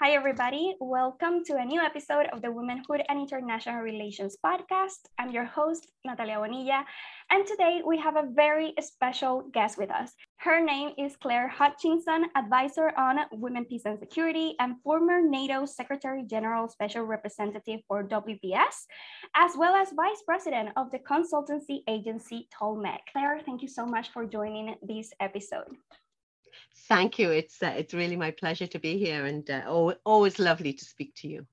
Hi, everybody. Welcome to a new episode of the Womanhood and International Relations podcast. I'm your host, Natalia Bonilla, and today we have a very special guest with us. Her name is Clare Hutchinson, advisor on women, peace, and security, and former NATO Secretary General Special Representative for WPS, as well as vice president of the consultancy agency Tolmec. Clare, thank you so much for joining this episode. Thank you. It's uh, it's really my pleasure to be here, and uh, always lovely to speak to you.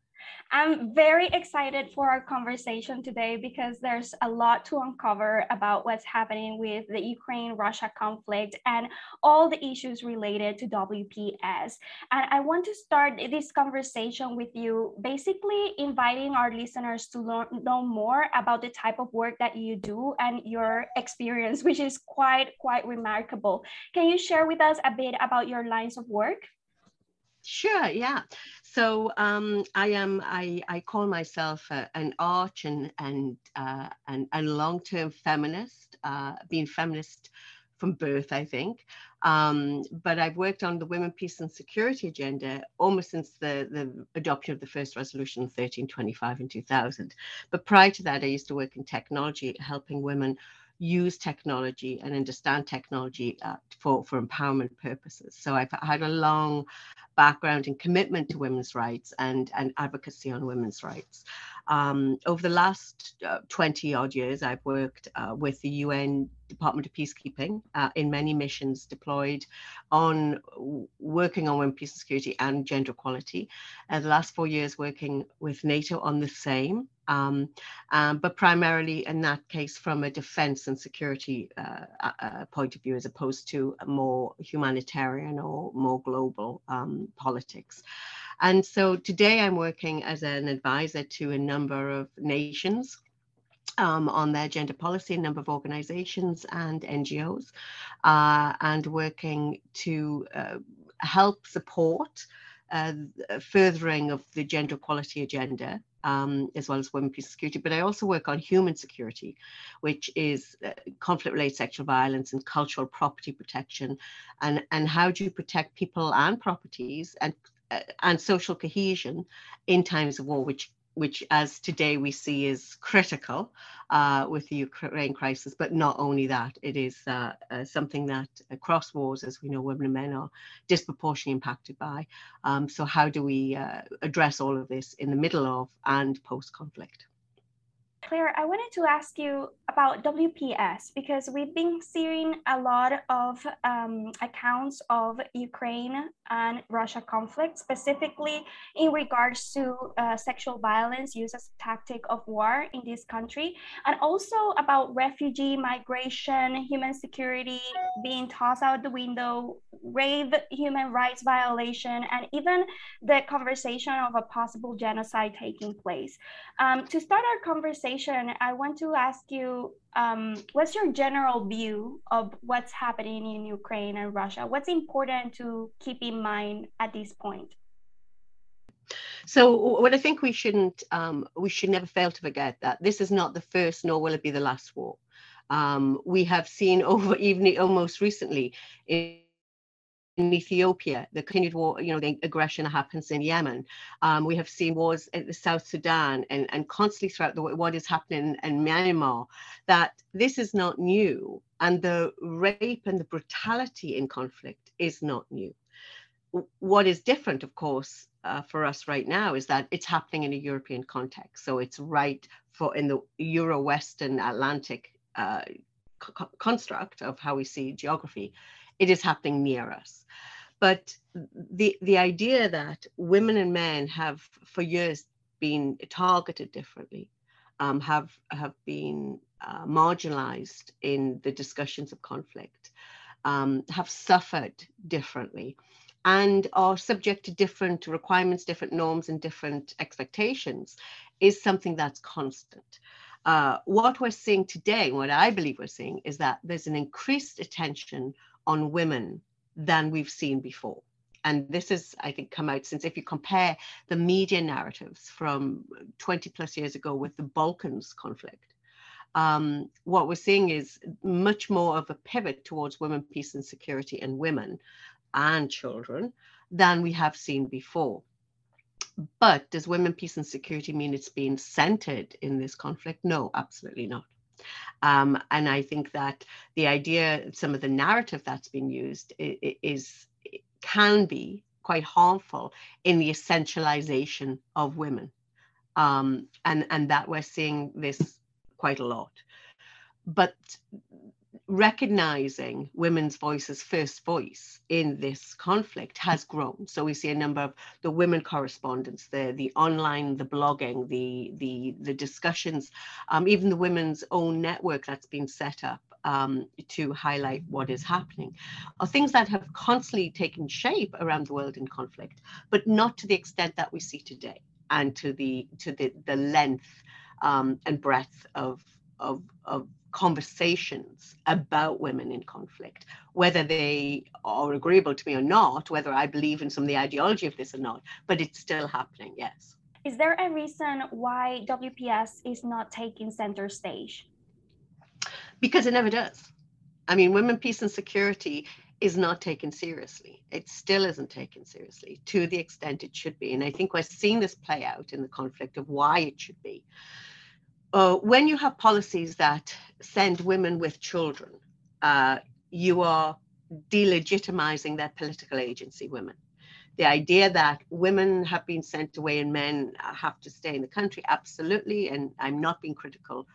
I'm very excited for our conversation today because there's a lot to uncover about what's happening with the Ukraine Russia conflict and all the issues related to WPS. And I want to start this conversation with you, basically inviting our listeners to learn, know more about the type of work that you do and your experience, which is quite, quite remarkable. Can you share with us a bit about your lines of work? Sure, yeah. So um, I am, I, I call myself an arch and, and, uh, and, and long-term feminist, uh, being feminist from birth, I think. Um, but I've worked on the women, peace and security agenda almost since the, the adoption of the first resolution 1325 in 2000. But prior to that, I used to work in technology, helping women use technology and understand technology uh, for, for empowerment purposes. So I've had a long background and commitment to women's rights and, and advocacy on women's rights. Um, over the last uh, 20 odd years, I've worked uh, with the UN Department of Peacekeeping uh, in many missions deployed on working on women, peace and security and gender equality. And the last four years working with NATO on the same, um, um, but primarily in that case from a defense and security uh, uh, point of view as opposed to a more humanitarian or more global um, politics. And so today I'm working as an advisor to a number of nations um, on their gender policy, a number of organizations and NGOs, uh, and working to uh, help support uh, furthering of the gender equality agenda, um, as well as women, peace, and security. But I also work on human security, which is uh, conflict-related sexual violence and cultural property protection, and and how do you protect people and properties and uh, and social cohesion in times of war, which which as today we see is critical uh, with the Ukraine crisis. But not only that, it is uh, uh, something that across wars, as we know, women and men are disproportionately impacted by. Um, so how do we uh, address all of this in the middle of and post-conflict? Clare, I wanted to ask you about WPS because we've been seeing a lot of um, accounts of Ukraine and Russia conflict, specifically in regards to uh, sexual violence used as a tactic of war in this country, and also about refugee migration, human security being tossed out the window, grave human rights violation, and even the conversation of a possible genocide taking place. Um, to start our conversation, I want to ask you um, what's your general view of what's happening in Ukraine and Russia? What's important to keep in mind at this point? So what I think we shouldn't, um, we should never fail to forget that this is not the first, nor will it be the last war. Um, we have seen over even almost recently in in Ethiopia, the continued war, you know, the aggression that happens in Yemen. Um, we have seen wars in the South Sudan and, and constantly throughout the what is happening in Myanmar, that this is not new. And the rape and the brutality in conflict is not new. What is different, of course, uh, for us right now is that it's happening in a European context. So it's right for in the Euro-Western Atlantic uh, co construct of how we see geography it is happening near us. But the, the idea that women and men have for years been targeted differently, um, have, have been uh, marginalized in the discussions of conflict, um, have suffered differently, and are subject to different requirements, different norms, and different expectations is something that's constant. Uh, what we're seeing today, what I believe we're seeing, is that there's an increased attention on women than we've seen before. And this has, I think, come out since if you compare the media narratives from 20 plus years ago with the Balkans conflict, um, what we're seeing is much more of a pivot towards women, peace and security and women and children than we have seen before. But does women, peace, and security mean it's being centered in this conflict? No, absolutely not. Um, and I think that the idea, some of the narrative that's been used is, is can be quite harmful in the essentialization of women. Um, and, and that we're seeing this quite a lot. But recognizing women's voices first voice in this conflict has grown. So we see a number of the women correspondents the the online the blogging the the the discussions um, even the women's own network that's been set up um, to highlight what is happening. Are things that have constantly taken shape around the world in conflict but not to the extent that we see today and to the to the the length um, and breadth of of of conversations about women in conflict, whether they are agreeable to me or not, whether I believe in some of the ideology of this or not, but it's still happening, yes. Is there a reason why WPS is not taking center stage? Because it never does. I mean, women, peace, and security is not taken seriously. It still isn't taken seriously to the extent it should be. And I think we're seeing this play out in the conflict of why it should be uh, when you have policies that send women with children, uh, you are delegitimizing their political agency, women. The idea that women have been sent away and men have to stay in the country, absolutely. And I'm not being critical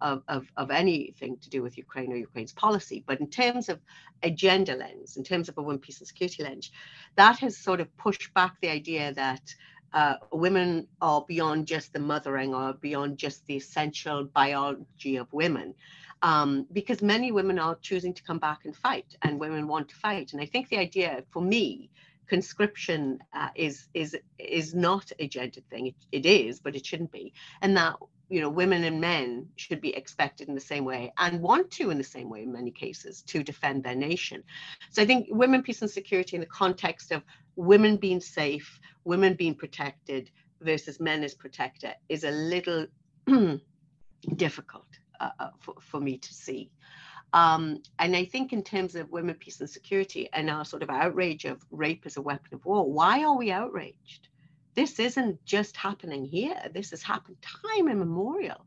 of, of, of anything to do with Ukraine or Ukraine's policy. But in terms of a gender lens, in terms of a women, peace, and security lens, that has sort of pushed back the idea that uh, women are beyond just the mothering or beyond just the essential biology of women. Um, because many women are choosing to come back and fight, and women want to fight. And I think the idea, for me, conscription uh, is is is not a gendered thing. It, it is, but it shouldn't be. And that you know women and men should be expected in the same way and want to in the same way in many cases to defend their nation. So I think women, peace, and security in the context of women being safe, women being protected versus men as protector is a little difficult uh, uh, for, for me to see. Um, and I think in terms of women, peace and security and our sort of outrage of rape as a weapon of war, why are we outraged? This isn't just happening here. This has happened time immemorial.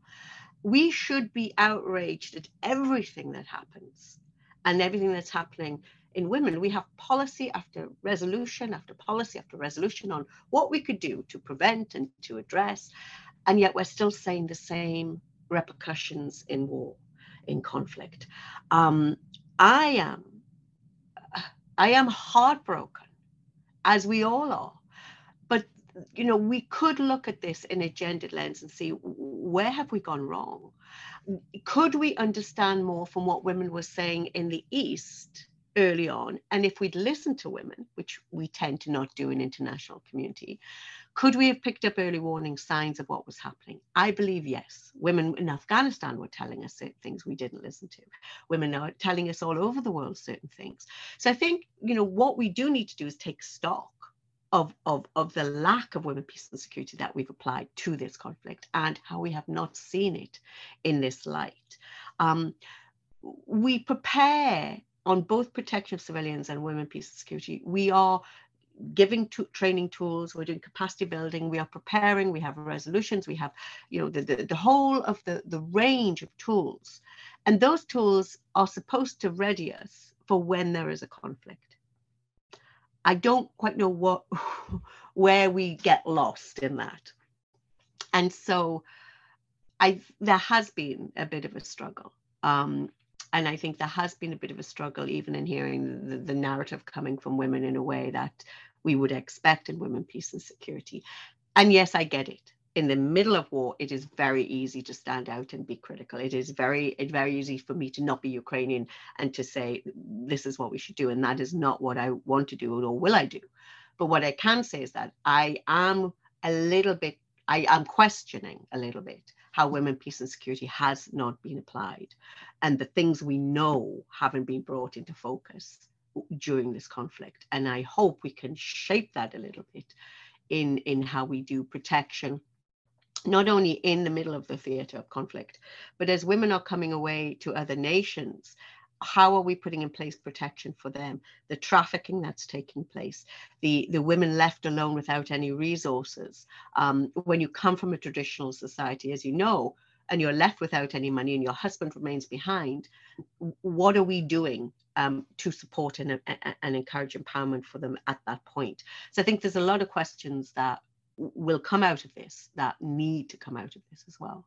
We should be outraged at everything that happens and everything that's happening in women, we have policy after resolution after policy after resolution on what we could do to prevent and to address. And yet we're still saying the same repercussions in war, in conflict. Um, I am, I am heartbroken, as we all are. But you know, we could look at this in a gendered lens and see where have we gone wrong? Could we understand more from what women were saying in the East early on. And if we'd listened to women, which we tend to not do in international community, could we have picked up early warning signs of what was happening? I believe yes. Women in Afghanistan were telling us things we didn't listen to. Women are telling us all over the world certain things. So I think, you know, what we do need to do is take stock of, of, of the lack of women, peace and security that we've applied to this conflict and how we have not seen it in this light. Um, we prepare on both protection of civilians and women, peace and security, we are giving to training tools we're doing capacity building we are preparing we have resolutions we have you know the, the, the whole of the the range of tools. And those tools are supposed to ready us for when there is a conflict. I don't quite know what where we get lost in that. And so i there has been a bit of a struggle. Um, and I think there has been a bit of a struggle, even in hearing the, the, narrative coming from women in a way that we would expect in women, peace, and security. And yes, I get it. In the middle of war, it is very easy to stand out and be critical. It is very, it's very easy for me to not be Ukrainian and to say this is what we should do, and that is not what I want to do, or will I do. But what I can say is that I am a little bit, I am questioning a little bit how women, peace, and security has not been applied, and the things we know haven't been brought into focus during this conflict. And I hope we can shape that a little bit in, in how we do protection, not only in the middle of the theatre of conflict, but as women are coming away to other nations how are we putting in place protection for them? The trafficking that's taking place the the women left alone without any resources. Um, when you come from a traditional society as you know and you're left without any money and your husband remains behind what are we doing um, to support and, and encourage empowerment for them at that point? So i think there's a lot of questions that will come out of this that need to come out of this as well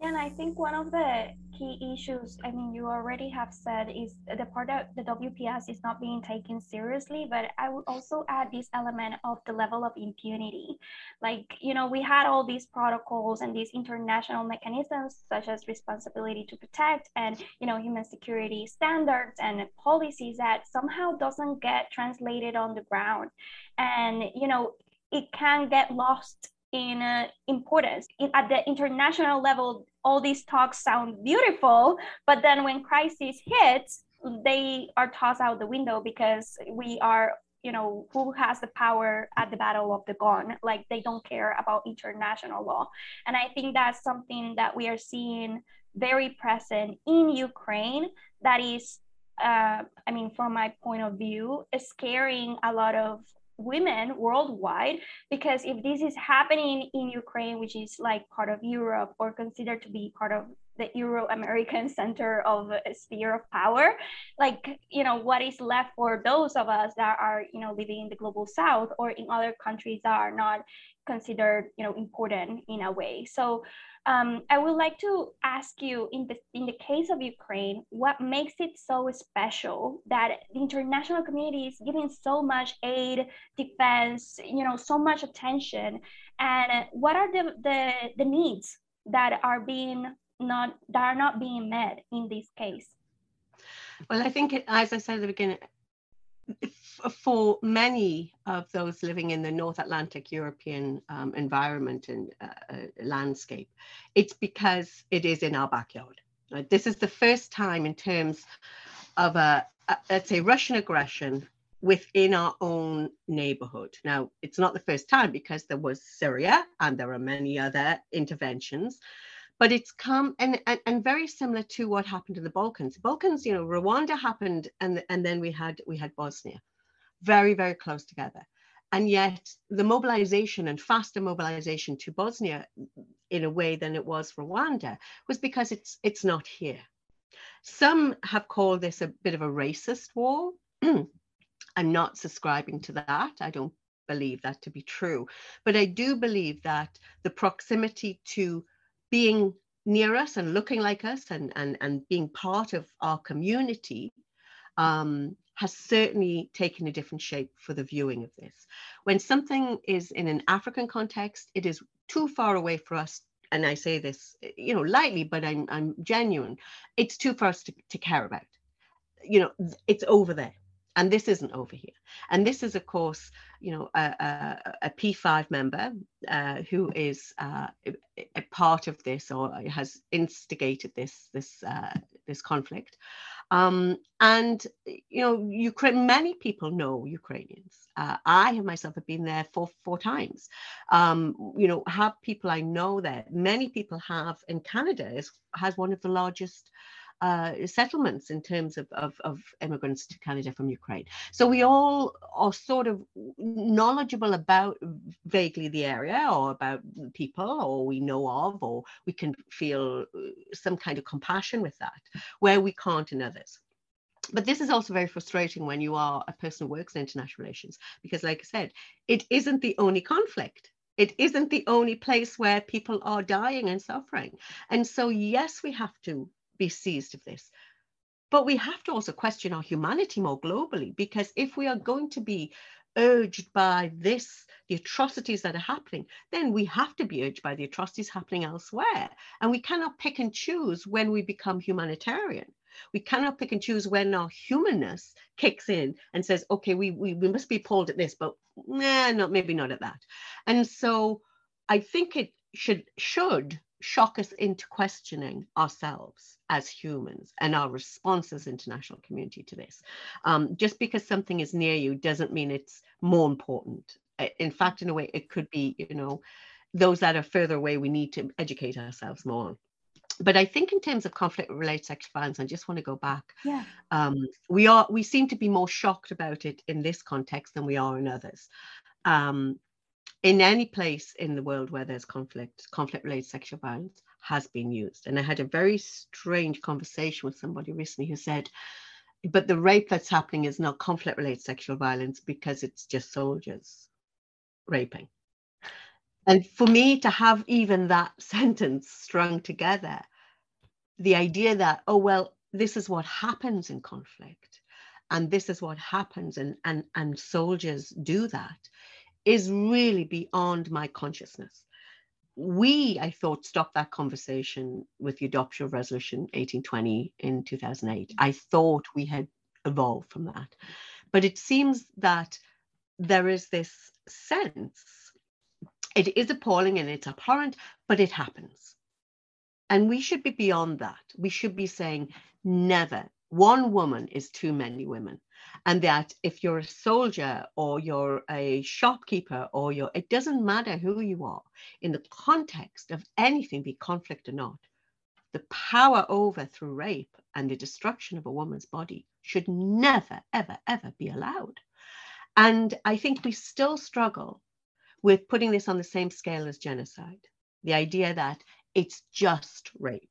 yeah, and I think one of the key issues, I mean, you already have said, is the part that the WPS is not being taken seriously. But I would also add this element of the level of impunity. Like, you know, we had all these protocols and these international mechanisms, such as responsibility to protect and, you know, human security standards and policies that somehow doesn't get translated on the ground. And, you know, it can get lost in uh, importance. In, at the international level, all these talks sound beautiful, but then when crisis hits, they are tossed out the window because we are you know who has the power at the battle of the gun like they don't care about international law and i think that's something that we are seeing very present in ukraine that is uh, i mean from my point of view is scaring a lot of women worldwide because if this is happening in Ukraine, which is like part of Europe or considered to be part of the Euro-American center of sphere of power, like you know what is left for those of us that are you know living in the global south or in other countries that are not considered you know important in a way. So um, I would like to ask you, in the in the case of Ukraine, what makes it so special that the international community is giving so much aid, defense, you know, so much attention, and what are the the, the needs that are being not that are not being met in this case? Well, I think, as I said at the beginning, for many of those living in the North Atlantic European um, environment and uh, uh, landscape, it's because it is in our backyard. Right? This is the first time in terms of a, a, let's say, Russian aggression within our own neighborhood. Now, it's not the first time because there was Syria and there are many other interventions but it's come and, and, and very similar to what happened in the Balkans. Balkans, you know, Rwanda happened and and then we had we had Bosnia, very very close together, and yet the mobilization and faster mobilization to Bosnia, in a way than it was Rwanda, was because it's it's not here. Some have called this a bit of a racist war. I'm not subscribing to that. I don't believe that to be true, but I do believe that the proximity to being near us and looking like us and, and, and being part of our community um, has certainly taken a different shape for the viewing of this. When something is in an African context, it is too far away for us. And I say this, you know, lightly, but I'm, I'm genuine. It's too far to, to care about. You know, it's over there and this isn't over here. And this is, of course, you know, a a, a P5 member uh, who is uh, a part of this or has instigated this this uh, this conflict. Um, and you know, Ukraine. Many people know Ukrainians. Uh, I have myself have been there four four times. Um, you know, have people I know there. Many people have in Canada is has one of the largest uh, settlements in terms of, of, of, immigrants to Canada from Ukraine. So we all are sort of knowledgeable about vaguely the area or about people or we know of, or we can feel uh, some kind of compassion with that, where we can't in others. But this is also very frustrating when you are a person who works in international relations because like i said it isn't the only conflict. It isn't the only place where people are dying and suffering. And so yes we have to be seized of this. But we have to also question our humanity more globally, because if we are going to be urged by this, the atrocities that are happening, then we have to be urged by the atrocities happening elsewhere. And we cannot pick and choose when we become humanitarian. We cannot pick and choose when our humanness kicks in and says, okay, we, we, we must be pulled at this, but nah, not, maybe not at that. And so I think it should should shock us into questioning ourselves as humans and our response as international community to this. Um, just because something is near you doesn't mean it's more important. In fact, in a way, it could be, you know, those that are further away, we need to educate ourselves more but I think in terms of conflict-related sexual violence, I just want to go back. Yeah. Um, we are we seem to be more shocked about it in this context than we are in others. Um, in any place in the world where there's conflict, conflict-related sexual violence has been used. And I had a very strange conversation with somebody recently who said, but the rape that's happening is not conflict-related sexual violence because it's just soldiers raping. And for me to have even that sentence strung together, the idea that, oh, well, this is what happens in conflict, and this is what happens, and, and, and soldiers do that, is really beyond my consciousness. We, I thought, stopped that conversation with the adoption of Resolution 1820 in 2008. I thought we had evolved from that. But it seems that there is this sense it is appalling and it's abhorrent, but it happens. And we should be beyond that. We should be saying, never, one woman is too many women. And that if you're a soldier or you're a shopkeeper or you're, it doesn't matter who you are, in the context of anything, be conflict or not, the power over through rape and the destruction of a woman's body should never, ever, ever be allowed. And I think we still struggle with putting this on the same scale as genocide. The idea that it's just rape,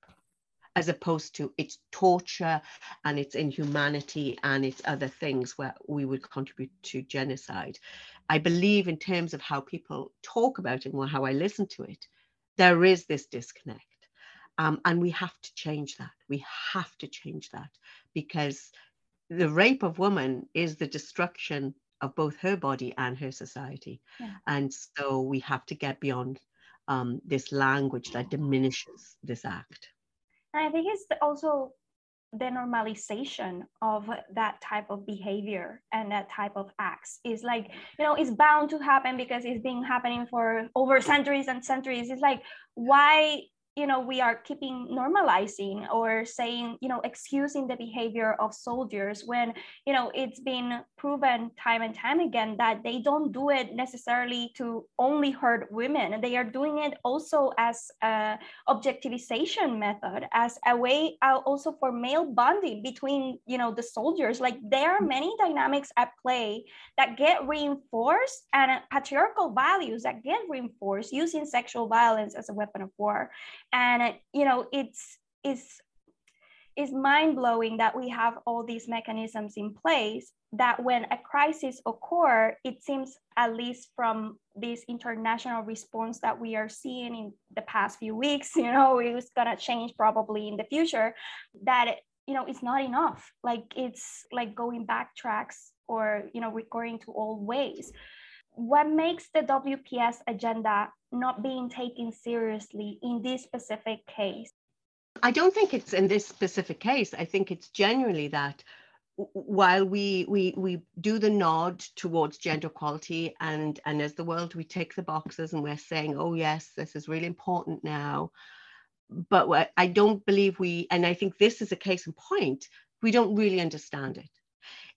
as opposed to it's torture and it's inhumanity and it's other things where we would contribute to genocide. I believe, in terms of how people talk about it and how I listen to it, there is this disconnect. Um, and we have to change that. We have to change that because the rape of woman is the destruction of both her body and her society. Yeah. And so we have to get beyond um, this language that diminishes this act. And I think it's also the normalization of that type of behavior and that type of acts. Is like you know it's bound to happen because it's been happening for over centuries and centuries. It's like why you know we are keeping normalizing or saying you know excusing the behavior of soldiers when you know it's been proven time and time again that they don't do it necessarily to only hurt women. They are doing it also as a objectivization method as a way uh, also for male bonding between you know the soldiers. Like there are many dynamics at play that get reinforced and patriarchal values that get reinforced using sexual violence as a weapon of war and uh, you know it's it's it's mind-blowing that we have all these mechanisms in place that when a crisis occur it seems at least from this international response that we are seeing in the past few weeks you know it's going to change probably in the future that you know it's not enough. Like it's like going back tracks or you know recurring to old ways. What makes the WPS agenda not being taken seriously in this specific case? I don't think it's in this specific case. I think it's generally that while we we we do the nod towards gender equality and and as the world we tick the boxes and we're saying oh yes this is really important now but i don't believe we and i think this is a case in point we don't really understand it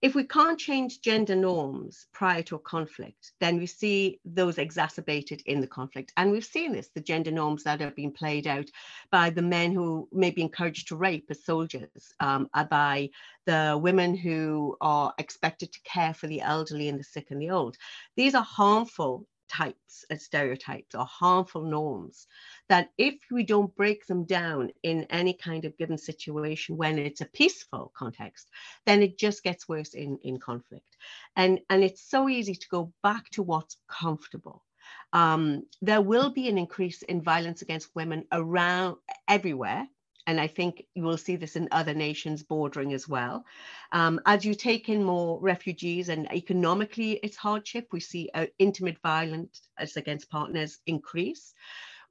if we can't change gender norms prior to a conflict, then we see those exacerbated in the conflict. And we've seen this the gender norms that have been played out by the men who may be encouraged to rape as soldiers, um, uh, by the women who are expected to care for the elderly and the sick and the old. These are harmful types and stereotypes or harmful norms that if we don't break them down in any kind of given situation when it's a peaceful context then it just gets worse in in conflict. And and it's so easy to go back to what's comfortable. Um, there will be an increase in violence against women around everywhere and I think you will see this in other nations bordering as well. Um, as you take in more refugees and economically it's hardship, we see uh, intimate violence against partners increase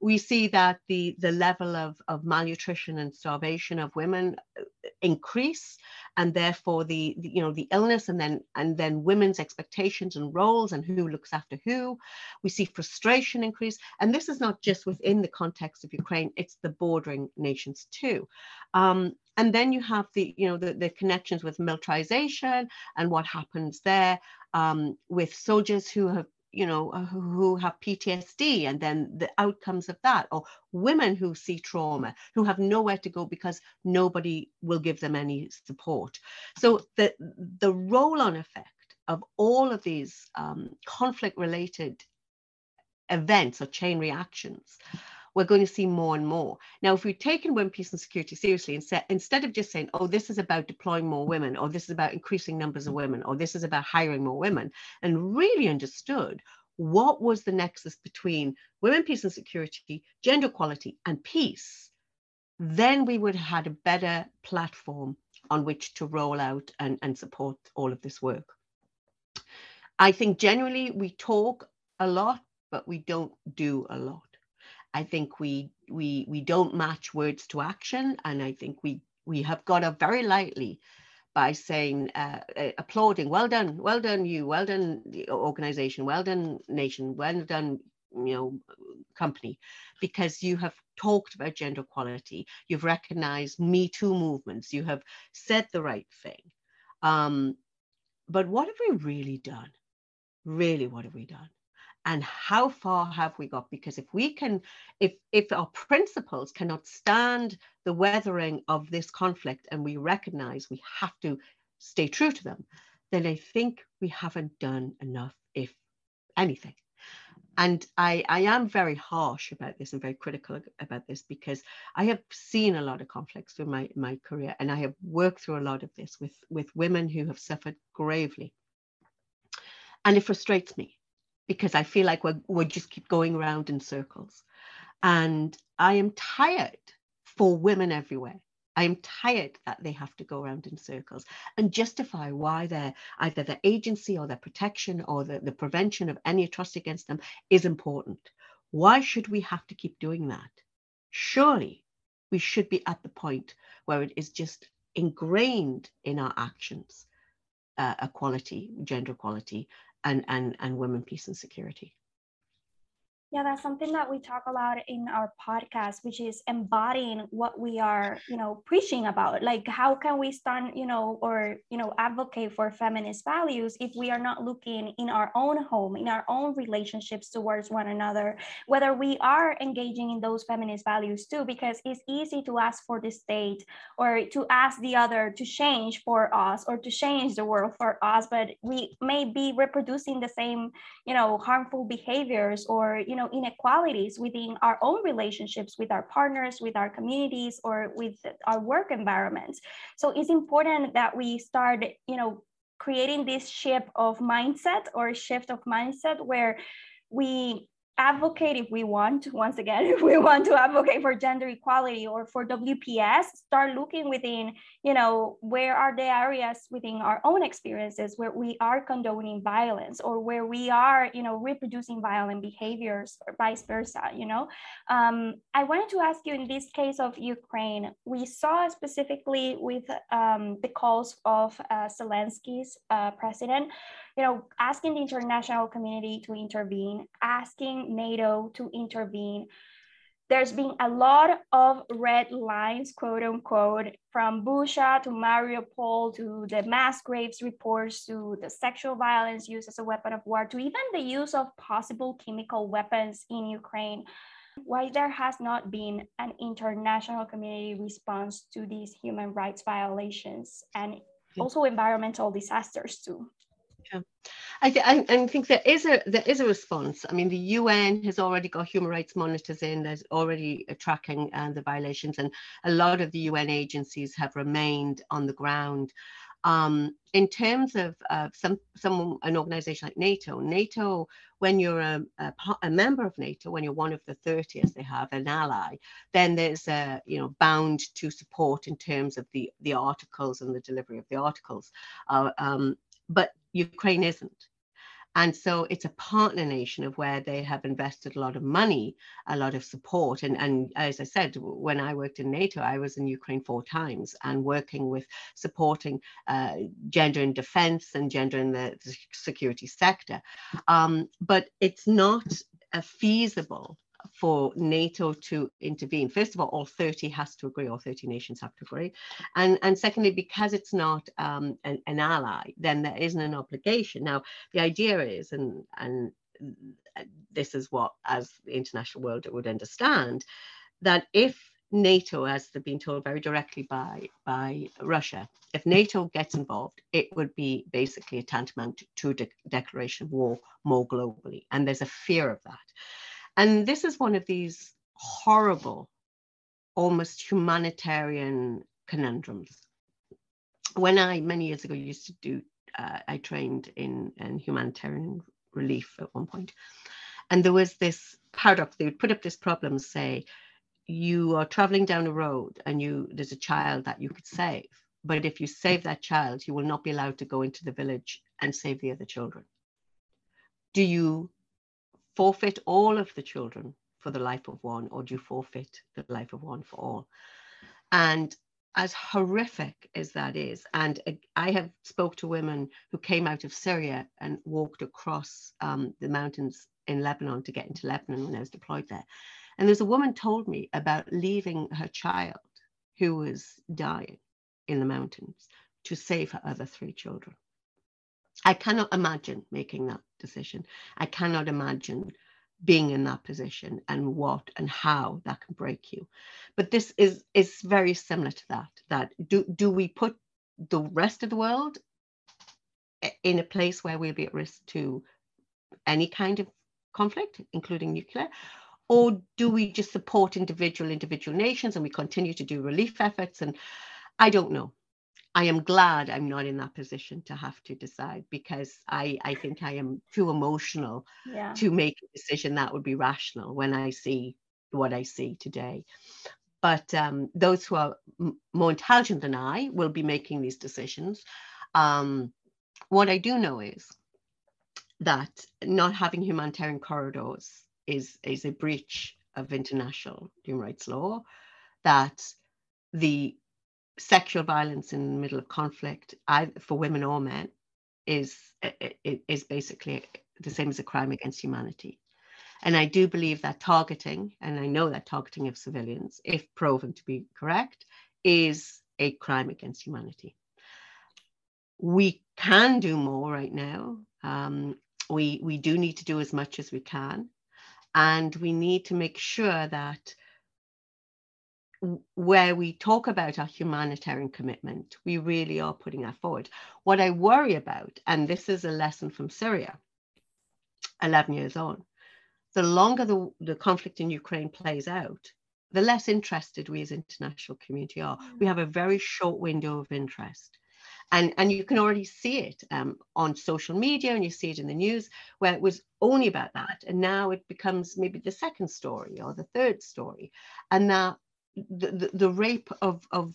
we see that the, the level of, of malnutrition and starvation of women uh, increase and therefore the, the, you know the illness and then and then women's expectations and roles and who looks after who. We see frustration increase and this is not just within the context of ukraine it's the bordering nations too. Um, and then you have the you know the, the connections with militarization and what happens there um, with soldiers who have you know, uh, who have PTSD and then the outcomes of that, or women who see trauma, who have nowhere to go because nobody will give them any support. So the, the roll on effect of all of these um, conflict related events or chain reactions we're going to see more and more. Now, if we've taken women, peace and security seriously, instead, instead of just saying, oh, this is about deploying more women, or this is about increasing numbers of women, or this is about hiring more women, and really understood what was the nexus between women, peace and security, gender equality, and peace, then we would have had a better platform on which to roll out and, and support all of this work. I think generally we talk a lot, but we don't do a lot. I think we we we don't match words to action, and I think we we have got up very lightly by saying uh, applauding, well done, well done you, well done the organization, well done nation, well done you know company, because you have talked about gender equality, you've recognized Me Too movements, you have said the right thing. Um, but what have we really done? Really, what have we done? And how far have we got? Because if we can if if our principles cannot stand the weathering of this conflict and we recognize we have to stay true to them then i think we haven't done enough if anything. And I, I am very harsh about this and very critical about this because I have seen a lot of conflicts through my, my career and I have worked through a lot of this with, with women who have suffered gravely. And it frustrates me because I feel like we're, we just keep going around in circles. And I am tired for women everywhere. I am tired that they have to go around in circles and justify why their either their agency or their protection or the, the prevention of any atrocity against them is important. Why should we have to keep doing that? Surely we should be at the point where it is just ingrained in our actions, uh, equality, gender equality, and, and, and women, peace, and security. Yeah, that's something that we talk about in our podcast, which is embodying what we are, you know, preaching about. Like, how can we stand, you know, or, you know, advocate for feminist values if we are not looking in our own home, in our own relationships towards one another, whether we are engaging in those feminist values too, because it's easy to ask for the state or to ask the other to change for us or to change the world for us, but we may be reproducing the same, you know, harmful behaviors or, you know, know inequalities within our own relationships with our partners with our communities or with our work environments. So it's important that we start you know creating this shift of mindset or shift of mindset where we advocate if we want once again if we want to advocate for gender equality or for wps start looking within you know where are the areas within our own experiences where we are condoning violence or where we are you know reproducing violent behaviors or vice versa you know? Um, i wanted to ask you in this case of ukraine we saw specifically with um, the calls of uh, zelensky's uh, president you know, asking the international community to intervene, asking NATO to intervene. There's been a lot of red lines, quote unquote, from Bucha to Mariupol to the mass graves reports to the sexual violence used as a weapon of war to even the use of possible chemical weapons in Ukraine why there has not been an international community response to these human rights violations and also environmental disasters too. Yeah, I, th- I, I, think there is a there is a response. I mean, the UN has already got human rights monitors in. There's already tracking uh, the violations, and a lot of the UN agencies have remained on the ground. Um, in terms of uh, some some an organization like NATO, NATO, when you're a, a, a, member of NATO, when you're one of the 30 as they have, an ally, then there's a you know bound to support in terms of the the articles and the delivery of the articles. Uh, um, but Ukraine isn't. And so it's a partner nation of where they have invested a lot of money, a lot of support. And, and as I said, when I worked in NATO, I was in Ukraine four times and working with supporting uh, gender in defense and gender in the, the security sector. Um, but it's not feasible for NATO to intervene. First of all, all 30 has to agree, all 30 nations have to agree. And, and secondly, because it's not um, an, an ally, then there isn't an obligation. Now, the idea is, and, and this is what, as the international world would understand, that if NATO, as they've been told very directly by, by Russia, if NATO gets involved, it would be basically a tantamount to de- declaration of war more globally. And there's a fear of that. And this is one of these horrible, almost humanitarian conundrums. When I, many years ago, used to do, uh, I trained in, in humanitarian relief at one point, and there was this paradox. They would put up this problem, say, you are traveling down a road and you there's a child that you could save but if you save that child you will not be allowed to go into the village and save the other children do you forfeit all of the children for the life of one or do you forfeit the life of one for all and as horrific as that is and i have spoke to women who came out of syria and walked across um, the mountains in lebanon to get into lebanon when i was deployed there and there's a woman told me about leaving her child who was dying in the mountains to save her other three children. I cannot imagine making that decision. I cannot imagine being in that position and what and how that can break you. But this is is very similar to that. That do do we put the rest of the world in a place where we'll be at risk to any kind of conflict, including nuclear, or do we just support individual individual nations and we continue to do relief efforts and i don't know i am glad i'm not in that position to have to decide because i i think i am too emotional yeah. to make a decision that would be rational when i see what i see today but um, those who are m- more intelligent than i will be making these decisions um, what i do know is that not having humanitarian corridors is, is a breach of international human rights law, that the sexual violence in the middle of conflict, for women or men, is, is basically the same as a crime against humanity. And I do believe that targeting, and I know that targeting of civilians, if proven to be correct, is a crime against humanity. We can do more right now. Um, we, we do need to do as much as we can. And we need to make sure that where we talk about our humanitarian commitment, we really are putting that forward. What I worry about, and this is a lesson from Syria, 11 years on, the longer the, the conflict in Ukraine plays out, the less interested we as international community are. We have a very short window of interest and and you can already see it um, on social media and you see it in the news where it was only about that and now it becomes maybe the second story or the third story and now the, the, the rape of of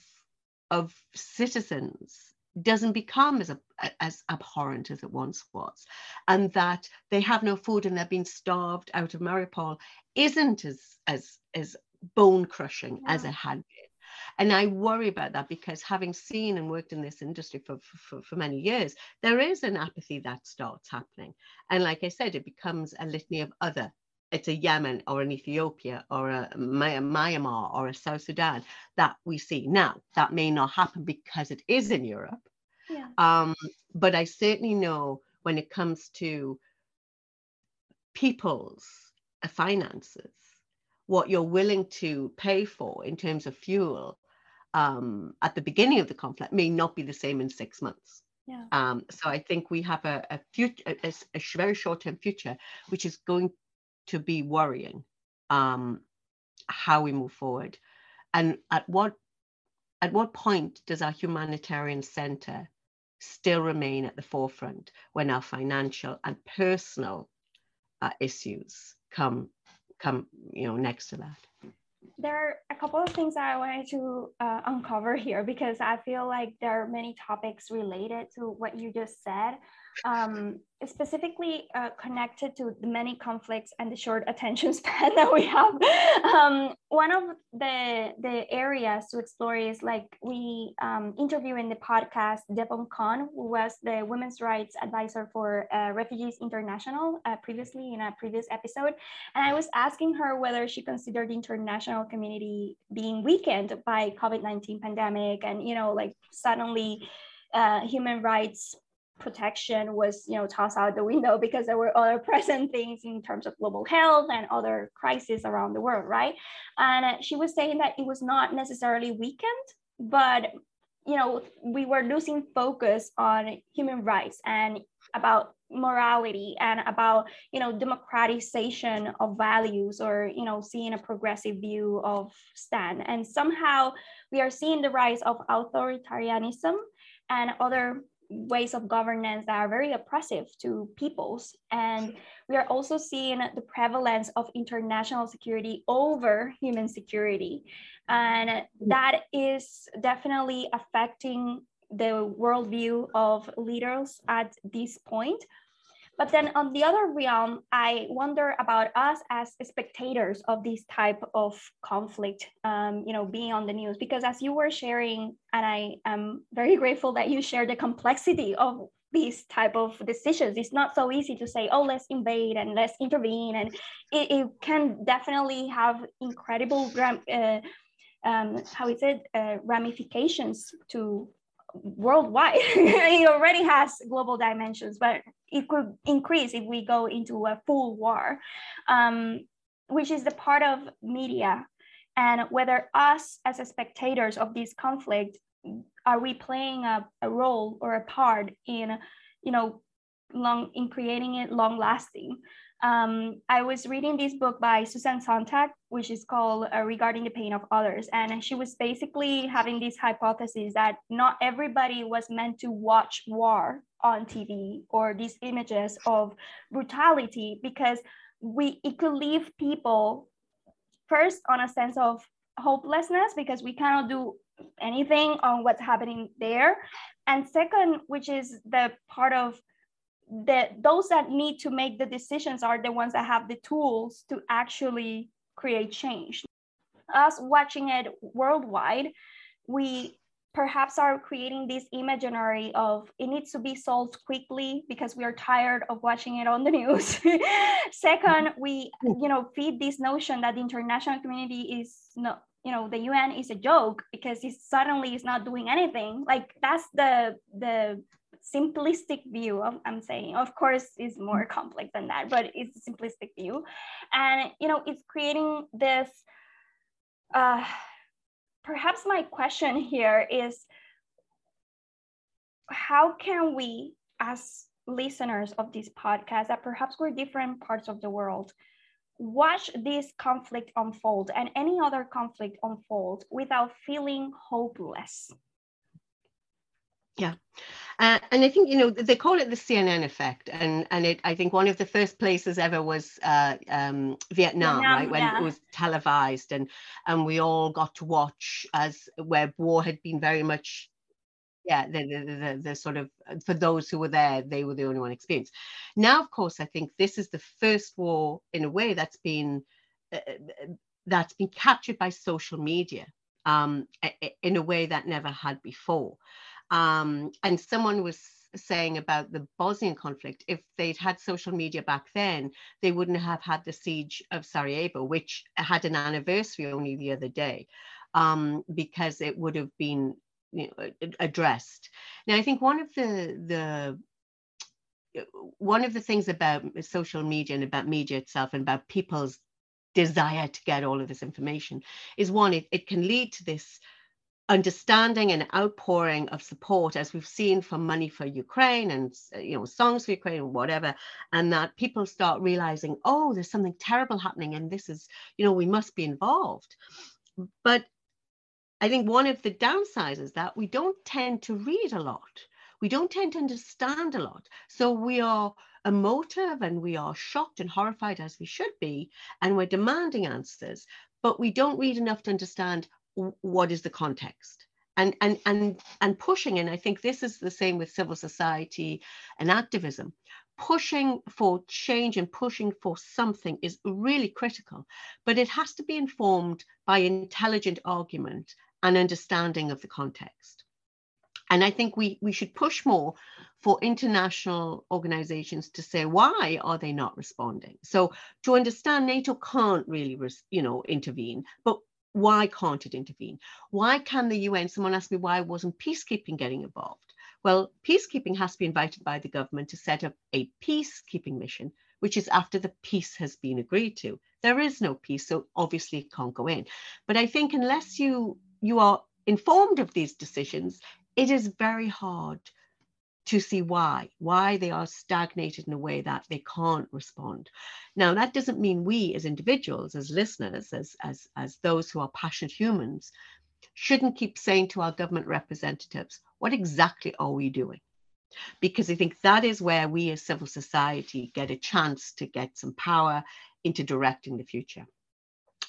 of citizens doesn't become as, as abhorrent as it once was and that they have no food and they're being starved out of Mariupol isn't as as as bone crushing yeah. as it had been and I worry about that because having seen and worked in this industry for, for, for many years, there is an apathy that starts happening. And like I said, it becomes a litany of other it's a Yemen or an Ethiopia or a Myanmar or a South Sudan that we see. Now, that may not happen because it is in Europe. Yeah. Um, but I certainly know when it comes to people's finances, what you're willing to pay for in terms of fuel um, at the beginning of the conflict may not be the same in six months. Yeah. Um, so I think we have a, a future, a, a very short-term future, which is going to be worrying. Um, how we move forward, and at what at what point does our humanitarian center still remain at the forefront when our financial and personal uh, issues come come you know next to that? there are a couple of things that I wanted to uh, uncover here because I feel like there are many topics related to what you just said um, specifically uh, connected to the many conflicts and the short attention span that we have. Um, one of the the areas to explore is like we um, interview in the podcast Devon Cone, who was the women's rights advisor for uh, Refugees International uh, previously in a previous episode, and I was asking her whether she considered the international community being weakened by COVID nineteen pandemic, and you know like suddenly uh, human rights protection was you know tossed out the window because there were other present things in terms of global health and other crises around the world right? And uh, she was saying that it was not necessarily weakened but you know we were losing focus on human rights and about morality and about you know democratization of values or you know seeing a progressive view of stand and somehow we are seeing the rise of authoritarianism and other ways of governance that are very oppressive to peoples. And we are also seeing the prevalence of international security over human security. And that is definitely affecting the worldview of leaders at this point. But then on the other realm, I wonder about us as spectators of this type of conflict, um, you know, being on the news, because as you were sharing, and I am very grateful that you shared the complexity of these type of decisions. It's not so easy to say, oh, let's invade and let's intervene. And it, it can definitely have incredible, uh, um, how is it, uh, ramifications to worldwide. it already has global dimensions, but it could increase if we go into a full war, um, which is the part of media. And whether us as spectators of this conflict, are we playing a, a role or a part in, you know, long in creating it long lasting? Um, I was reading this book by Susan Sontag, which is called uh, Regarding the Pain of Others. And she was basically having this hypothesis that not everybody was meant to watch war on TV or these images of brutality because we it could leave people first on a sense of hopelessness because we cannot do anything on what's happening there. And second, which is the part of that those that need to make the decisions are the ones that have the tools to actually create change. Us watching it worldwide, we perhaps are creating this imaginary of it needs to be solved quickly because we are tired of watching it on the news. Second, we you know feed this notion that the international community is not you know the UN is a joke because it suddenly is not doing anything. Like that's the the simplistic view of i'm saying. Of course is more complex than that but it's a simplistic view. And you know it's creating this uh, perhaps my question here is how can we as listeners of this podcast that perhaps we're different parts of the world watch this conflict unfold and any other conflict unfold without feeling hopeless yeah. Uh, and I think, you know, they call it the CNN effect. And, and it, I think one of the first places ever was uh, um, Vietnam, Vietnam, right? When yeah. it was televised and, and we all got to watch as where war had been very much, yeah, the, the, the, the sort of, for those who were there, they were the only one experienced. Now, of course, I think this is the first war in a way that's been, uh, that's been captured by social media um, in a way that never had before. Um, and someone was saying about the Bosnian conflict, if they'd had social media back then, they wouldn't have had the siege of Sarajevo, which had an anniversary only the other day, um, because it would have been you know, addressed. Now, I think one of the the one of the things about social media and about media itself and about people's desire to get all of this information is one, it, it can lead to this understanding and outpouring of support as we've seen from money for ukraine and uh, you know songs for ukraine or whatever and that people start realizing oh there's something terrible happening and this is you know we must be involved. But i think one of the downsides is that we don't tend to read a lot. We don't tend to understand a lot. So we are emotive and we are shocked and horrified as we should be and we're demanding answers but we don't read enough to understand what is the context? And and and and pushing and i think this is the same with civil society and activism pushing for change and pushing for something is really critical but it has to be informed by intelligent argument and understanding of the context. And i think we we should push more for international organizations to say why are they not responding? So to understand nato can't really you know intervene but why can't it intervene? Why can the UN? Someone asked me why wasn't peacekeeping getting involved? Well, peacekeeping has to be invited by the government to set up a peacekeeping mission, which is after the peace has been agreed to. There is no peace, so obviously it can't go in. But I think unless you you are informed of these decisions, it is very hard to see why, why they are stagnated in a way that they can't respond. Now, that doesn't mean we as individuals, as listeners, as, as, as those who are passionate humans, shouldn't keep saying to our government representatives, what exactly are we doing? Because I think that is where we as civil society get a chance to get some power into directing the future.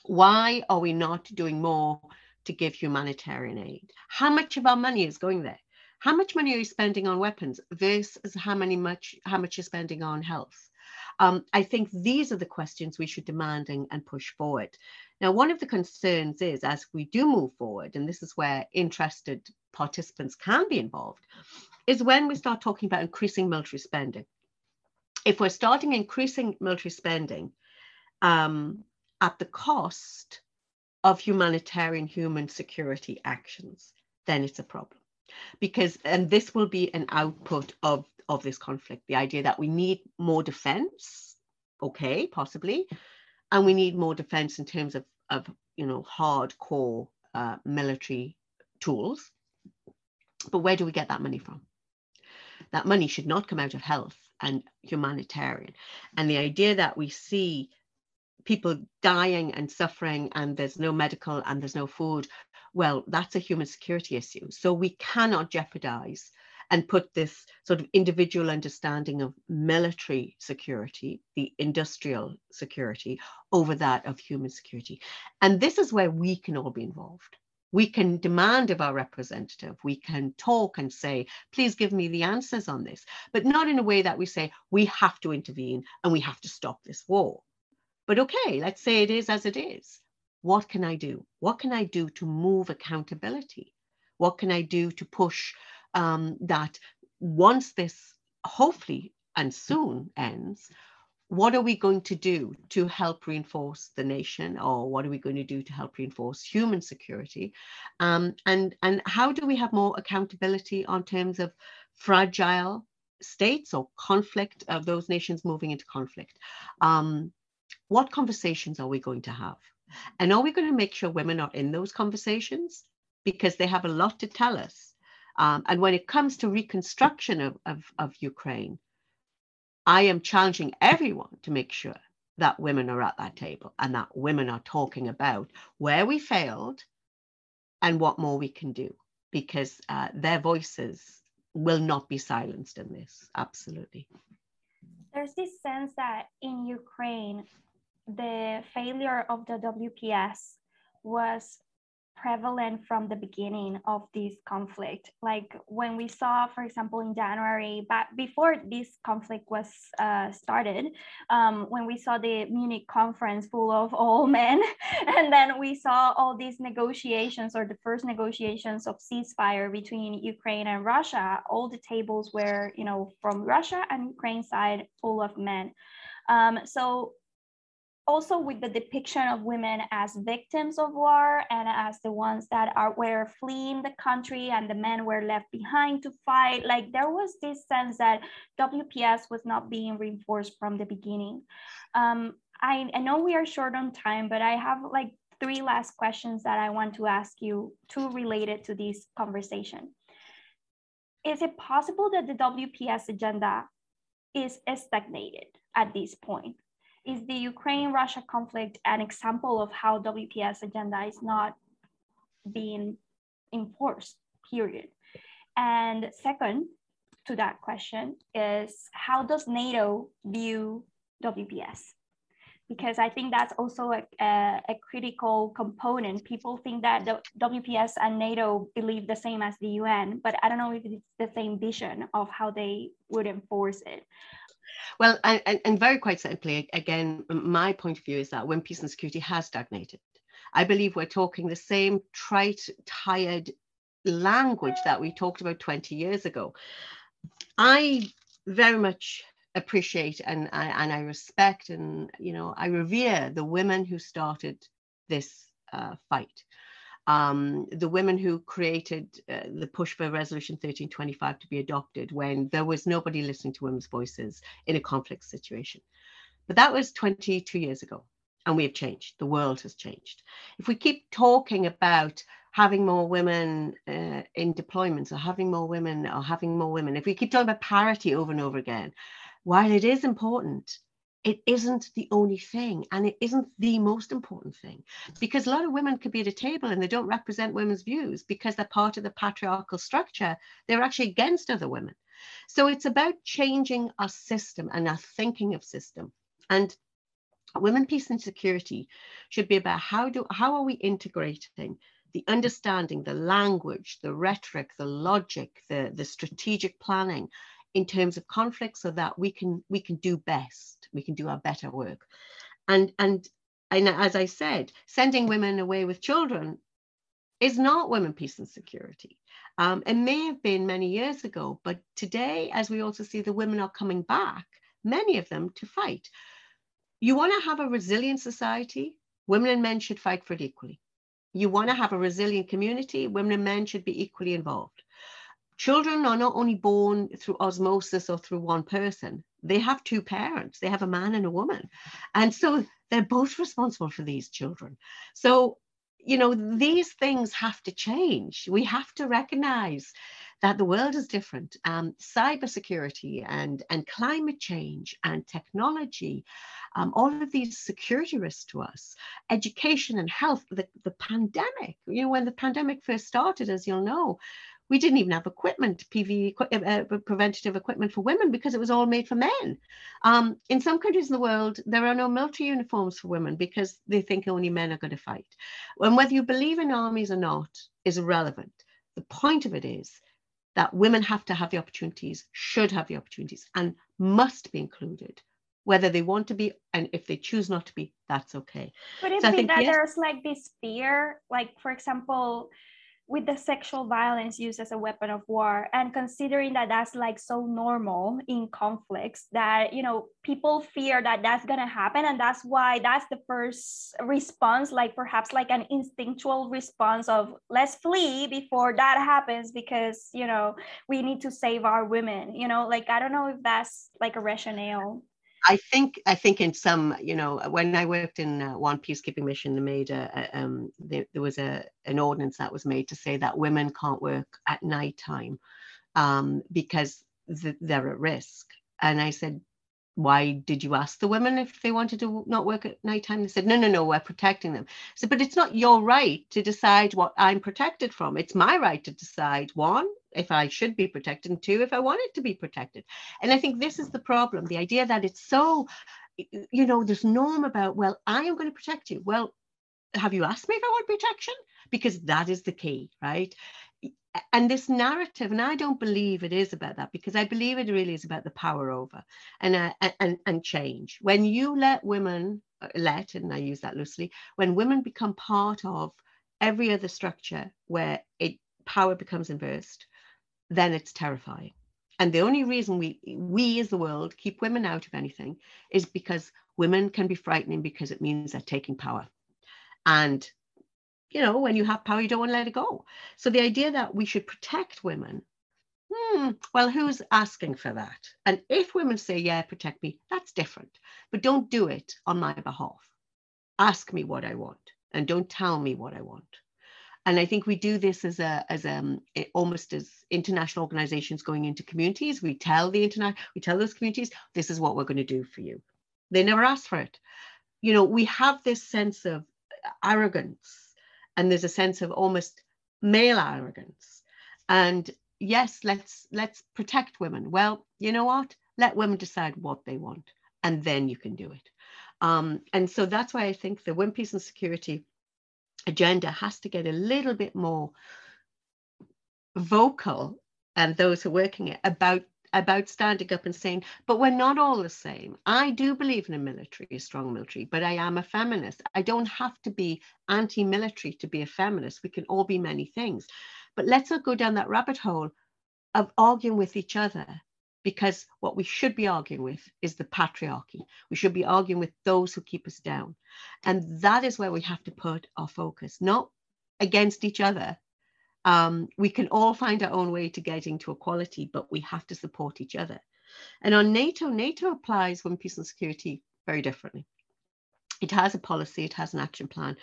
Why are we not doing more to give humanitarian aid? How much of our money is going there? How much money are you spending on weapons versus how many much how much you're spending on health? Um, I think these are the questions we should demand and, and push forward. Now, one of the concerns is as we do move forward, and this is where interested participants can be involved, is when we start talking about increasing military spending. If we're starting increasing military spending um, at the cost of humanitarian human security actions, then it's a problem because and this will be an output of of this conflict the idea that we need more defense okay possibly and we need more defense in terms of of you know hardcore uh, military tools. But where do we get that money from? That money should not come out of health and humanitarian. And the idea that we see people dying and suffering and there's no medical and there's no food well, that's a human security issue. So we cannot jeopardize and put this sort of individual understanding of military security, the industrial security, over that of human security. And this is where we can all be involved. We can demand of our representative, we can talk and say, please give me the answers on this, but not in a way that we say, we have to intervene and we have to stop this war. But okay, let's say it is as it is what can I do? What can I do to move accountability? What can I do to push um, that once this hopefully and soon ends, what are we going to do to help reinforce the nation or what are we going to do to help reinforce human security um, and and how do we have more accountability on terms of fragile states or conflict of those nations moving into conflict um, what conversations are we going to have and are we going to make sure women are in those conversations? Because they have a lot to tell us. Um, and when it comes to reconstruction of, of, of Ukraine, I am challenging everyone to make sure that women are at that table and that women are talking about where we failed and what more we can do because uh, their voices will not be silenced in this. Absolutely. There's this sense that in Ukraine, the failure of the WPS was prevalent from the beginning of this conflict. Like when we saw, for example, in January, but before this conflict was uh, started, um, when we saw the Munich conference full of all men, and then we saw all these negotiations or the first negotiations of ceasefire between Ukraine and Russia, all the tables were, you know, from Russia and Ukraine side full of men. Um, so also with the depiction of women as victims of war and as the ones that are were fleeing the country and the men were left behind to fight. Like there was this sense that wps was not being reinforced from the beginning. Um, I, I know we are short on time but i have like three last questions that i want to ask you two related to this conversation. Is it possible that the wps agenda is stagnated at this point is the Ukraine-Russia conflict an example of how WPS agenda is not being enforced, period? And second to that question is how does NATO view WPS? Because I think that's also a, a, a critical component. People think that the WPS and NATO believe the same as the UN, but I don't know if it's the same vision of how they would enforce it. Well, and, and very quite simply, again, my point of view is that when peace and security has stagnated, I believe we're talking the same trite, tired language that we talked about 20 years ago. I very much appreciate and I, and I respect and you know I revere the women who started this uh, fight. Um, the women who created uh, the push for Resolution 1325 to be adopted when there was nobody listening to women's voices in a conflict situation. But that was 22 years ago, and we have changed. The world has changed. If we keep talking about having more women uh, in deployments or having more women or having more women, if we keep talking about parity over and over again, while it is important, it isn't the only thing and it isn't the most important thing because a lot of women could be at a table and they don't represent women's views because they're part of the patriarchal structure. They're actually against other women. So it's about changing our system and our thinking of system. And women peace and security should be about how do how are we integrating the understanding the language the rhetoric the logic the the strategic planning in terms of conflict so that we can we can do best we can do our better work. And and and as i said sending women away with children is not women peace and security. Um, it may have been many years ago but today as we also see the women are coming back many of them to fight. You want to have a resilient society? Women and men should fight for it equally. You want to have a resilient community? Women and men should be equally involved children are not only born through osmosis or through one person. They have two parents. They have a man and a woman. And so they're both responsible for these children. So you know these things have to change. We have to recognize that the world is different um, cybersecurity and and climate change and technology um, all of these security risks to us education and health the, the pandemic you know when the pandemic first started as you'll know we didn't even have equipment, PV uh, uh, preventative equipment for women because it was all made for men. Um, in some countries in the world, there are no military uniforms for women because they think only men are going to fight. And whether you believe in armies or not is irrelevant. The point of it is that women have to have the opportunities, should have the opportunities, and must be included whether they want to be and if they choose not to be that's okay but it so be think, that yes, there's like this fear like for example with the sexual violence used as a weapon of war and considering that that's like so normal in conflicts that you know people fear that that's going to happen. And that's why that's the first response like perhaps like an instinctual response of let's flee before that happens because you know we need to save our women. You know like i don't know if that's like a rationale I think I think in some, you know, when I worked in uh, one peacekeeping mission, they made a, a um, there, there, was a an ordinance that was made to say that women can't work at night time um, because th- they're at risk. And I said, why did you ask the women if they wanted to not work at nighttime? They said, no, no, no, we're protecting them. Said, but it's not your right to decide what I'm protected from. It's my right to decide one, if I should be protected, and two, if I want it to be protected. And I think this is the problem the idea that it's so, you know, this norm about, well, I am going to protect you. Well, have you asked me if I want protection? Because that is the key, right? And this narrative and i don't believe it is about that because i believe it really is about the power over and uh, and and change. When you let women uh, let and i use that loosely when women become part of every other structure where it power becomes inversed then it's terrifying. And the only reason we we as the world keep women out of anything is because women can be frightening because it means they're taking power. And you know, when you have power, you don't want to let it go. So the idea that we should protect women, hmm, well, who's asking for that? And if women say, yeah, protect me, that's different. But don't do it on my behalf. Ask me what I want and don't tell me what I want. And I think we do this as a as um almost as international organizations going into communities. We tell the internet, we tell those communities, this is what we're going to do for you. They never ask for it. You know, we have this sense of arrogance and there's a sense of almost male arrogance. And yes let's let's protect women. Well you know what? Let women decide what they want and then you can do it. Um, and so that's why i think the women peace and security agenda has to get a little bit more vocal and those who are working it about about standing up and saying, but we're not all the same. I do believe in a military, a strong military, but I am a feminist. I don't have to be anti military to be a feminist. We can all be many things. But let's not go down that rabbit hole of arguing with each other because what we should be arguing with is the patriarchy. We should be arguing with those who keep us down. And that is where we have to put our focus, not against each other. Um, we can all find our own way to getting to equality, but we have to support each other. And on NATO, NATO applies when peace and security very differently. It has a policy, it has an action plan.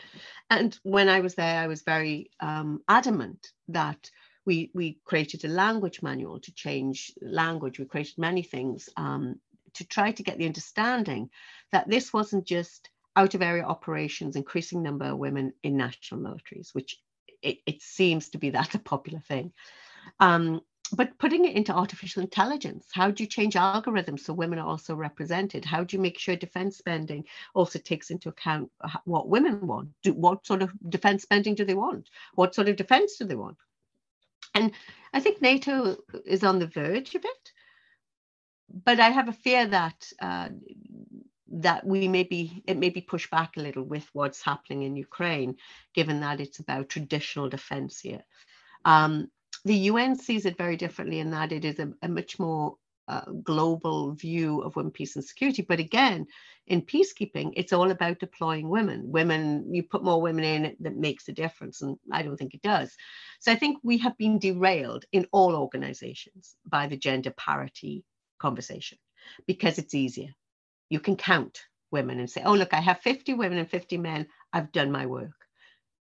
And when I was there, I was very um, adamant that we, we created a language manual to change language. We created many things um, to try to get the understanding that this wasn't just out of area operations, increasing number of women in national militaries, which it, it seems to be that a popular thing. Um, but putting it into artificial intelligence, how do you change algorithms so women are also represented? How do you make sure defense spending also takes into account what women want? Do, what sort of defense spending do they want? What sort of defense do they want? And I think NATO is on the verge of it. But I have a fear that uh, that we may be it may be pushed back a little with what's happening in Ukraine, given that it's about traditional defense here. Um, the UN sees it very differently in that it is a, a much more uh, global view of women, peace, and security. But again, in peacekeeping, it's all about deploying women. Women, you put more women in, that makes a difference, and I don't think it does. So I think we have been derailed in all organizations by the gender parity conversation because it's easier you can count women and say, oh, look, I have 50 women and 50 men. I've done my work.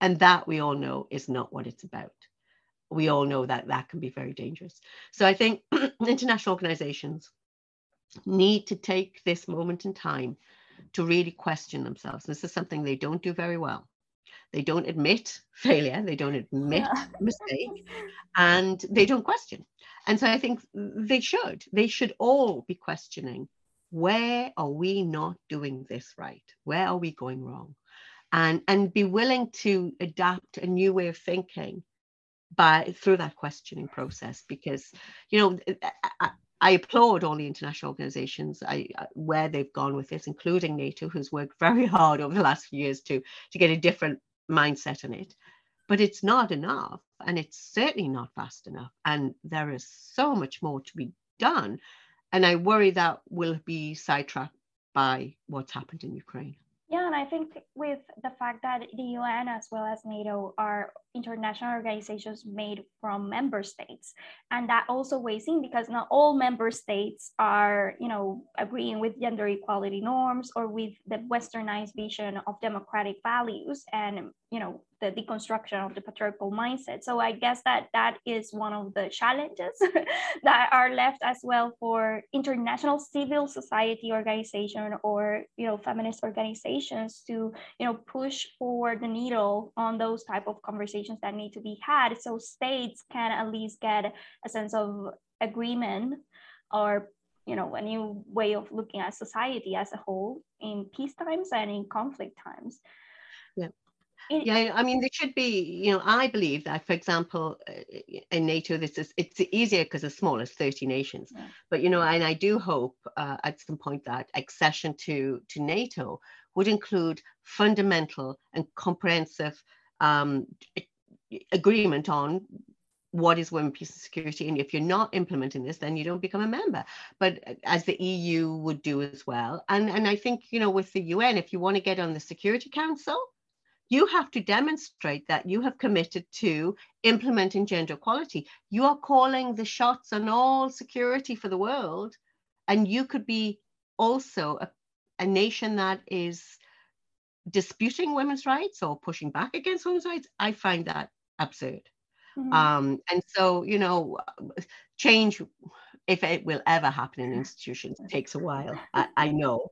And that we all know is not what it's about. We all know that that can be very dangerous. So I think international organizations need to take this moment in time to really question themselves. This is something they don't do very well. They don't admit failure, they don't admit yeah. mistake, and they don't question. And so I think they should. They should all be questioning where are we not doing this right? Where are we going wrong? And, and be willing to adapt a new way of thinking by through that questioning process because you know I, I applaud all the international organizations I, uh, where they've gone with this, including NATO, who's worked very hard over the last few years to, to get a different mindset on it. But it's not enough, and it's certainly not fast enough. And there is so much more to be done and I worry that will be sidetracked by what's happened in Ukraine. Yeah, and I think with the fact that the UN as well as NATO are international organizations made from member states, and that also weighs in because not all member states are, you know, agreeing with gender equality norms or with the westernized vision of democratic values, and you know, the deconstruction of the patriarchal mindset. So I guess that that is one of the challenges that are left as well for international civil society organization or you know feminist organizations to you know push forward the needle on those type of conversations that need to be had. So states can at least get a sense of agreement or you know a new way of looking at society as a whole in peace times and in conflict times. Yeah yeah, I mean, there should be, you know, I believe that, for example, uh, in NATO, this is it's easier because it's small, it's 30 nations. Yeah. But you know, and I do hope uh, at some point that accession to to NATO would include fundamental and comprehensive um, agreement on what is women, peace, and security. And if you're not implementing this, then you don't become a member. But uh, as the EU would do as well. And and I think you know, with the UN, if you want to get on the Security Council you have to demonstrate that you have committed to implementing gender equality. You are calling the shots on all security for the world, and you could be also a, a nation that is disputing women's rights or pushing back against women's rights. I find that absurd. Mm-hmm. Um, and so, you know, change, if it will ever happen in institutions, takes a while. I, I know.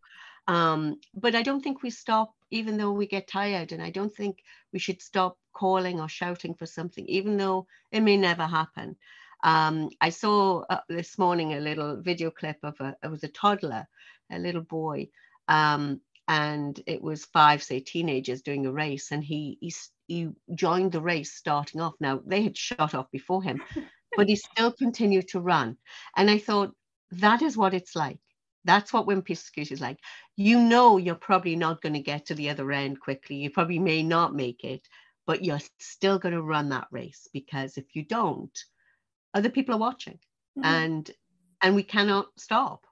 Um, but I don't think we stop even though we get tired. And I don't think we should stop calling or shouting for something, even though it may never happen. Um, I saw uh, this morning a little video clip of a, it was a toddler, a little boy, um, and it was five, say, teenagers doing a race, and he, he he joined the race starting off. Now they had shot off before him, but he still continued to run, and I thought that is what it's like. That's what Wimpy Scoot is like. You know, you're probably not going to get to the other end quickly. You probably may not make it, but you're still going to run that race because if you don't, other people are watching, mm-hmm. and and we cannot stop.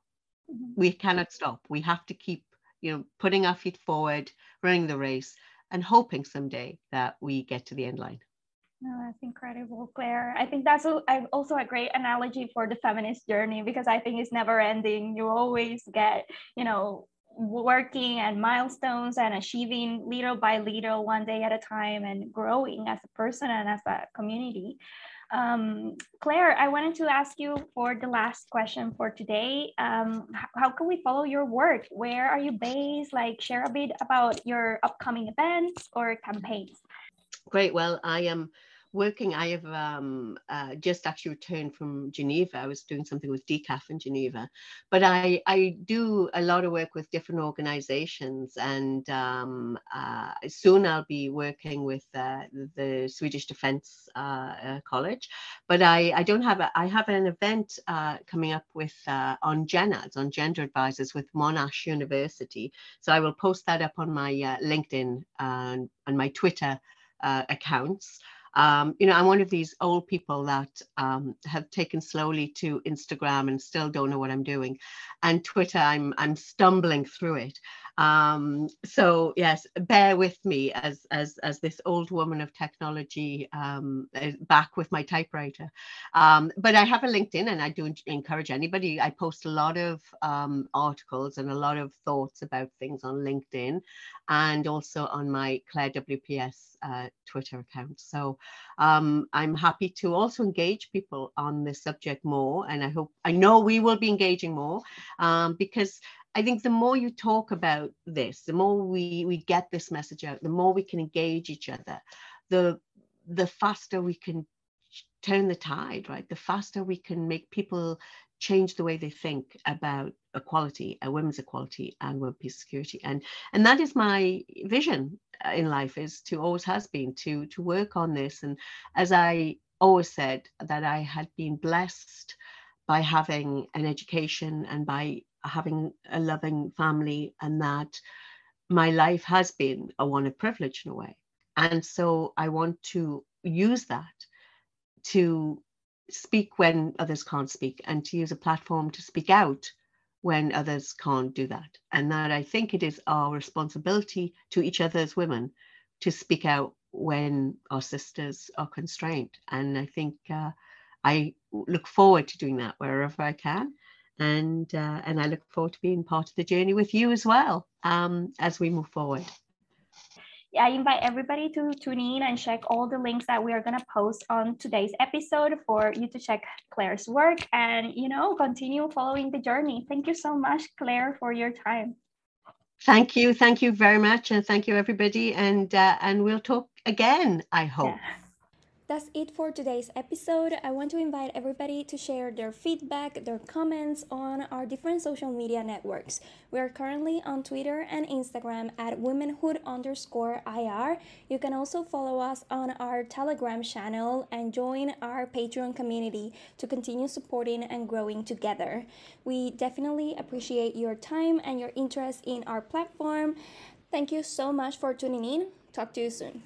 Mm-hmm. We cannot stop. We have to keep, you know, putting our feet forward, running the race, and hoping someday that we get to the end line. No, that's incredible, Clare. I think that's also a great analogy for the feminist journey because I think it's never ending. You always get, you know, working and milestones and achieving little by little, one day at a time, and growing as a person and as a community. Um, Clare, I wanted to ask you for the last question for today. Um, how can we follow your work? Where are you based? Like, share a bit about your upcoming events or campaigns. Great. Well, I am working. I have um, uh, just actually returned from Geneva. I was doing something with DCAF in Geneva, but I, I do a lot of work with different organizations, and um, uh, soon I'll be working with uh, the Swedish Defence uh, uh, College. But I, I don't have a, I have an event uh, coming up with on GenAds, on gender advisors with Monash University. So I will post that up on my LinkedIn and, and my Twitter accounts. Um, you know, I'm one of these old people that um, have taken slowly to Instagram and still don't know what I'm doing, and Twitter. I'm I'm stumbling through it. Um, so yes, bear with me as as as this old woman of technology um, back with my typewriter. Um, but I have a LinkedIn, and I do encourage anybody. I post a lot of um, articles and a lot of thoughts about things on LinkedIn, and also on my Clare WPS uh, Twitter account. So um, I'm happy to also engage people on this subject more, and I hope I know we will be engaging more um, because I think the more you talk about this, the more we we get this message out, the more we can engage each other, the the faster we can turn the tide, right? The faster we can make people change the way they think about equality, uh, women's equality, and world peace security. And and that is my vision uh, in life is to always has been to to work on this. And as I always said that I had been blessed by having an education and by having a loving family and that my life has been a one of privilege in a way. And so I want to use that to speak when others can't speak and to use a platform to speak out when others can't do that. And that I think it is our responsibility to each other as women to speak out when our sisters are constrained. And I think uh, I look forward to doing that wherever I can and uh, and I look forward to being part of the journey with you as well um, as we move forward. Yeah, I invite everybody to tune in and check all the links that we are going to post on today's episode for you to check Clare's work and you know continue following the journey. Thank you so much, Clare, for your time. Thank you, thank you very much, and thank you everybody, and uh, and we'll talk again. I hope. Yeah. That's it for today's episode. I want to invite everybody to share their feedback, their comments on our different social media networks. We are currently on Twitter and Instagram at womanhood underscore IR. You can also follow us on our Telegram channel and join our Patreon community to continue supporting and growing together. We definitely appreciate your time and your interest in our platform. Thank you so much for tuning in. Talk to you soon.